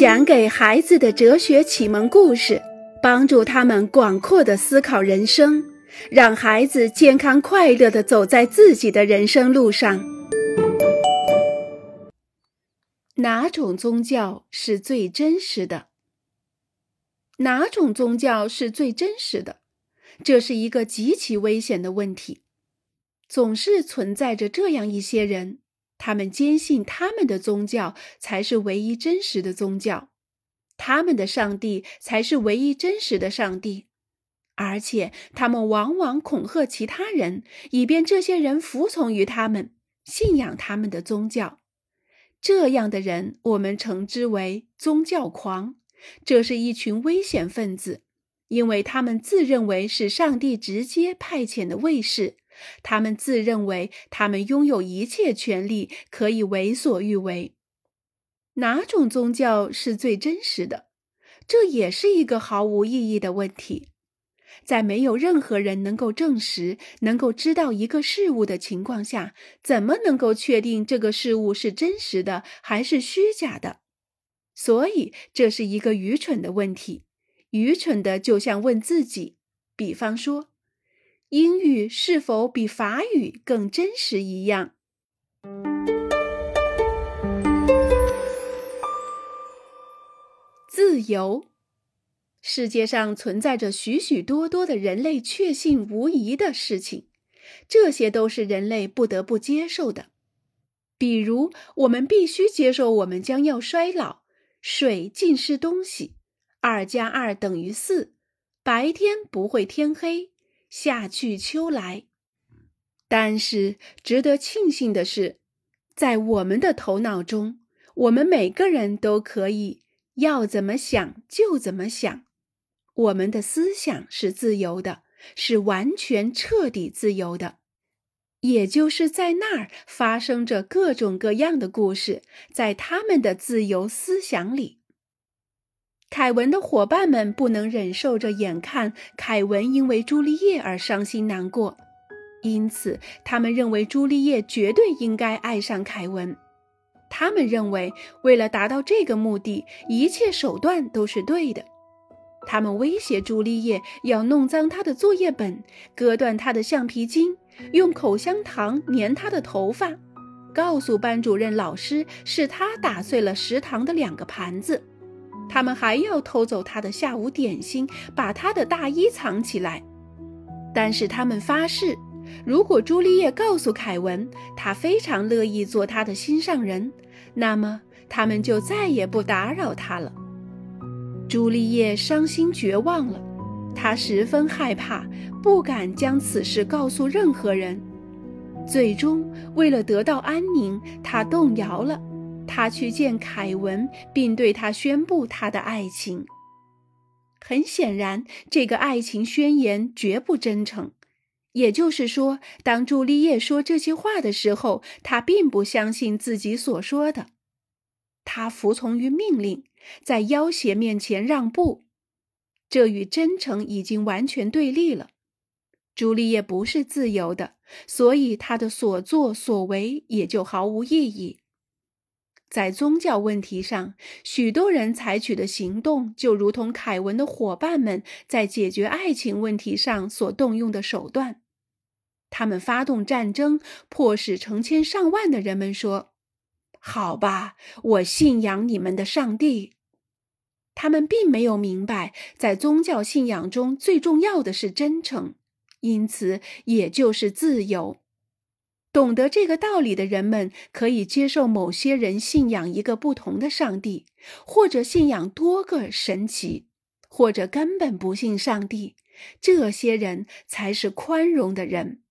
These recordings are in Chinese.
讲给孩子的哲学启蒙故事，帮助他们广阔的思考人生，让孩子健康快乐的走在自己的人生路上。哪种宗教是最真实的？哪种宗教是最真实的？这是一个极其危险的问题。总是存在着这样一些人。他们坚信他们的宗教才是唯一真实的宗教，他们的上帝才是唯一真实的上帝，而且他们往往恐吓其他人，以便这些人服从于他们，信仰他们的宗教。这样的人，我们称之为宗教狂。这是一群危险分子，因为他们自认为是上帝直接派遣的卫士。他们自认为他们拥有一切权利，可以为所欲为。哪种宗教是最真实的？这也是一个毫无意义的问题。在没有任何人能够证实、能够知道一个事物的情况下，怎么能够确定这个事物是真实的还是虚假的？所以，这是一个愚蠢的问题。愚蠢的，就像问自己，比方说。英语是否比法语更真实一样？自由，世界上存在着许许多多的人类确信无疑的事情，这些都是人类不得不接受的。比如，我们必须接受我们将要衰老，水浸湿东西，二加二等于四，白天不会天黑。夏去秋来，但是值得庆幸的是，在我们的头脑中，我们每个人都可以要怎么想就怎么想。我们的思想是自由的，是完全彻底自由的。也就是在那儿发生着各种各样的故事，在他们的自由思想里。凯文的伙伴们不能忍受着眼看凯文因为朱丽叶而伤心难过，因此他们认为朱丽叶绝对应该爱上凯文。他们认为，为了达到这个目的，一切手段都是对的。他们威胁朱丽叶要弄脏他的作业本，割断他的橡皮筋，用口香糖粘他的头发，告诉班主任老师是他打碎了食堂的两个盘子。他们还要偷走他的下午点心，把他的大衣藏起来。但是他们发誓，如果朱丽叶告诉凯文，他非常乐意做他的心上人，那么他们就再也不打扰他了。朱丽叶伤心绝望了，她十分害怕，不敢将此事告诉任何人。最终，为了得到安宁，她动摇了。他去见凯文，并对他宣布他的爱情。很显然，这个爱情宣言绝不真诚。也就是说，当朱丽叶说这些话的时候，她并不相信自己所说的。她服从于命令，在要挟面前让步，这与真诚已经完全对立了。朱丽叶不是自由的，所以她的所作所为也就毫无意义。在宗教问题上，许多人采取的行动就如同凯文的伙伴们在解决爱情问题上所动用的手段。他们发动战争，迫使成千上万的人们说：“好吧，我信仰你们的上帝。”他们并没有明白，在宗教信仰中最重要的是真诚，因此也就是自由。懂得这个道理的人们可以接受某些人信仰一个不同的上帝，或者信仰多个神奇，或者根本不信上帝。这些人才是宽容的人。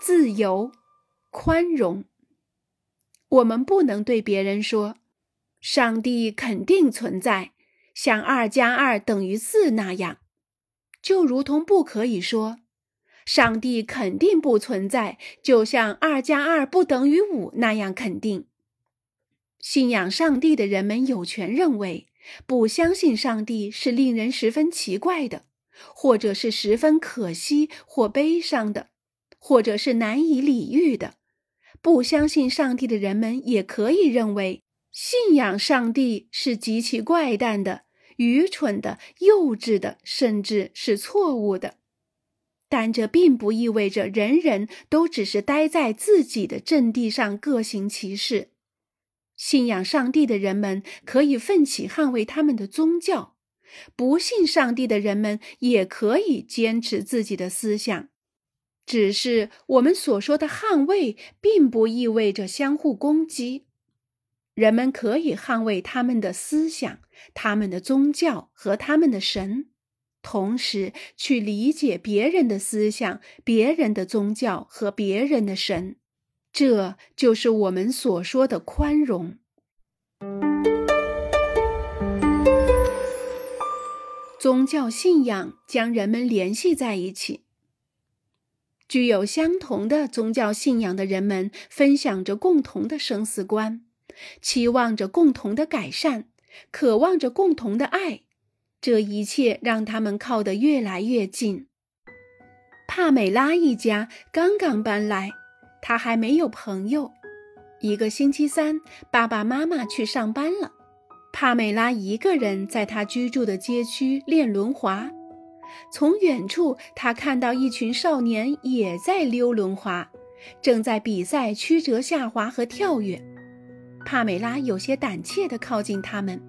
自由、宽容，我们不能对别人说：“上帝肯定存在，像二加二等于四那样。”就如同不可以说，上帝肯定不存在，就像二加二不等于五那样肯定。信仰上帝的人们有权认为，不相信上帝是令人十分奇怪的，或者是十分可惜或悲伤的，或者是难以理喻的。不相信上帝的人们也可以认为，信仰上帝是极其怪诞的、愚蠢的、幼稚的，甚至是错误的。但这并不意味着人人都只是待在自己的阵地上各行其事。信仰上帝的人们可以奋起捍卫他们的宗教，不信上帝的人们也可以坚持自己的思想。只是我们所说的捍卫，并不意味着相互攻击。人们可以捍卫他们的思想、他们的宗教和他们的神。同时，去理解别人的思想、别人的宗教和别人的神，这就是我们所说的宽容。宗教信仰将人们联系在一起。具有相同的宗教信仰的人们分享着共同的生死观，期望着共同的改善，渴望着共同的爱。这一切让他们靠得越来越近。帕美拉一家刚刚搬来，她还没有朋友。一个星期三，爸爸妈妈去上班了，帕美拉一个人在她居住的街区练轮滑。从远处，她看到一群少年也在溜轮滑，正在比赛曲折下滑和跳跃。帕美拉有些胆怯地靠近他们。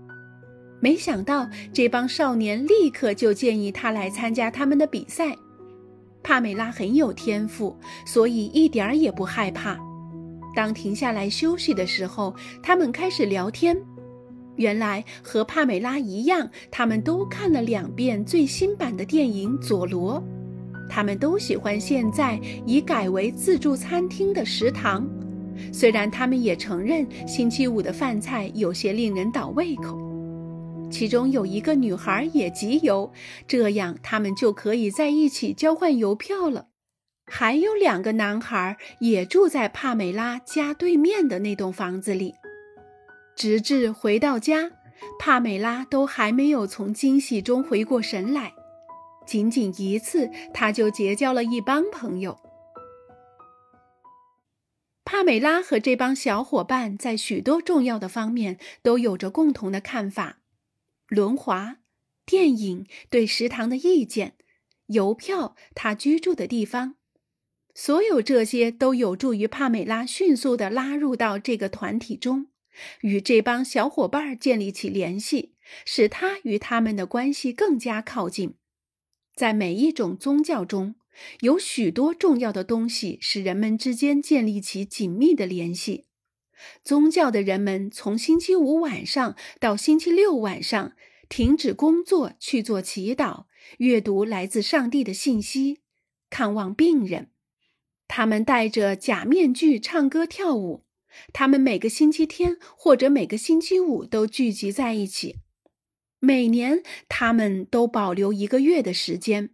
没想到这帮少年立刻就建议他来参加他们的比赛。帕美拉很有天赋，所以一点儿也不害怕。当停下来休息的时候，他们开始聊天。原来和帕美拉一样，他们都看了两遍最新版的电影《佐罗》。他们都喜欢现在已改为自助餐厅的食堂，虽然他们也承认星期五的饭菜有些令人倒胃口。其中有一个女孩也集邮，这样他们就可以在一起交换邮票了。还有两个男孩也住在帕美拉家对面的那栋房子里。直至回到家，帕美拉都还没有从惊喜中回过神来。仅仅一次，他就结交了一帮朋友。帕美拉和这帮小伙伴在许多重要的方面都有着共同的看法。轮滑、电影、对食堂的意见、邮票、他居住的地方，所有这些都有助于帕美拉迅速地拉入到这个团体中，与这帮小伙伴建立起联系，使他与他们的关系更加靠近。在每一种宗教中，有许多重要的东西使人们之间建立起紧密的联系。宗教的人们从星期五晚上到星期六晚上停止工作去做祈祷、阅读来自上帝的信息、看望病人。他们戴着假面具唱歌跳舞。他们每个星期天或者每个星期五都聚集在一起。每年他们都保留一个月的时间，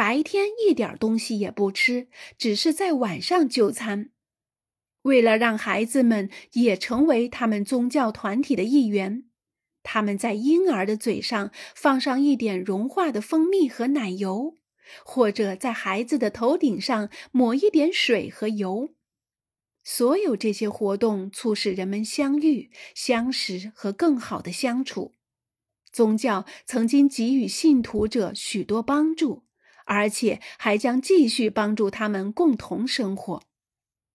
白天一点东西也不吃，只是在晚上就餐。为了让孩子们也成为他们宗教团体的一员，他们在婴儿的嘴上放上一点融化的蜂蜜和奶油，或者在孩子的头顶上抹一点水和油。所有这些活动促使人们相遇、相识和更好的相处。宗教曾经给予信徒者许多帮助，而且还将继续帮助他们共同生活。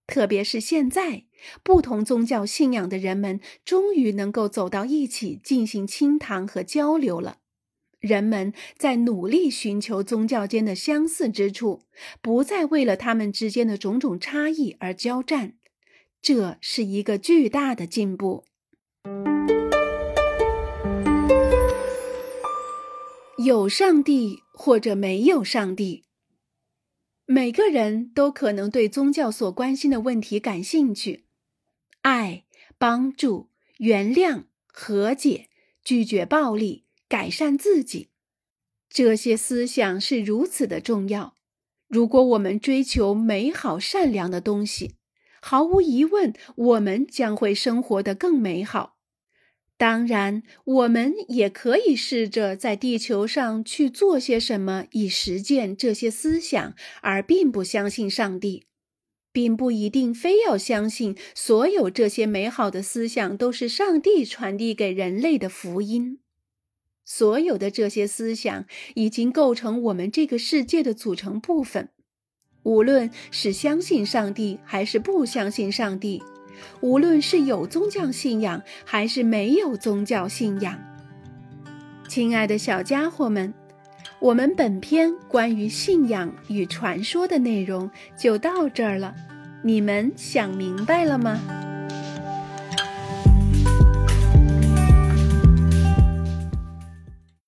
特别是现在，不同宗教信仰的人们终于能够走到一起进行倾谈和交流了。人们在努力寻求宗教间的相似之处，不再为了他们之间的种种差异而交战。这是一个巨大的进步。有上帝或者没有上帝。每个人都可能对宗教所关心的问题感兴趣：爱、帮助、原谅、和解、拒绝暴力、改善自己。这些思想是如此的重要。如果我们追求美好、善良的东西，毫无疑问，我们将会生活得更美好。当然，我们也可以试着在地球上去做些什么，以实践这些思想，而并不相信上帝。并不一定非要相信所有这些美好的思想都是上帝传递给人类的福音。所有的这些思想已经构成我们这个世界的组成部分，无论是相信上帝还是不相信上帝，无论是有宗教信仰还是没有宗教信仰。亲爱的小家伙们。我们本篇关于信仰与传说的内容就到这儿了，你们想明白了吗？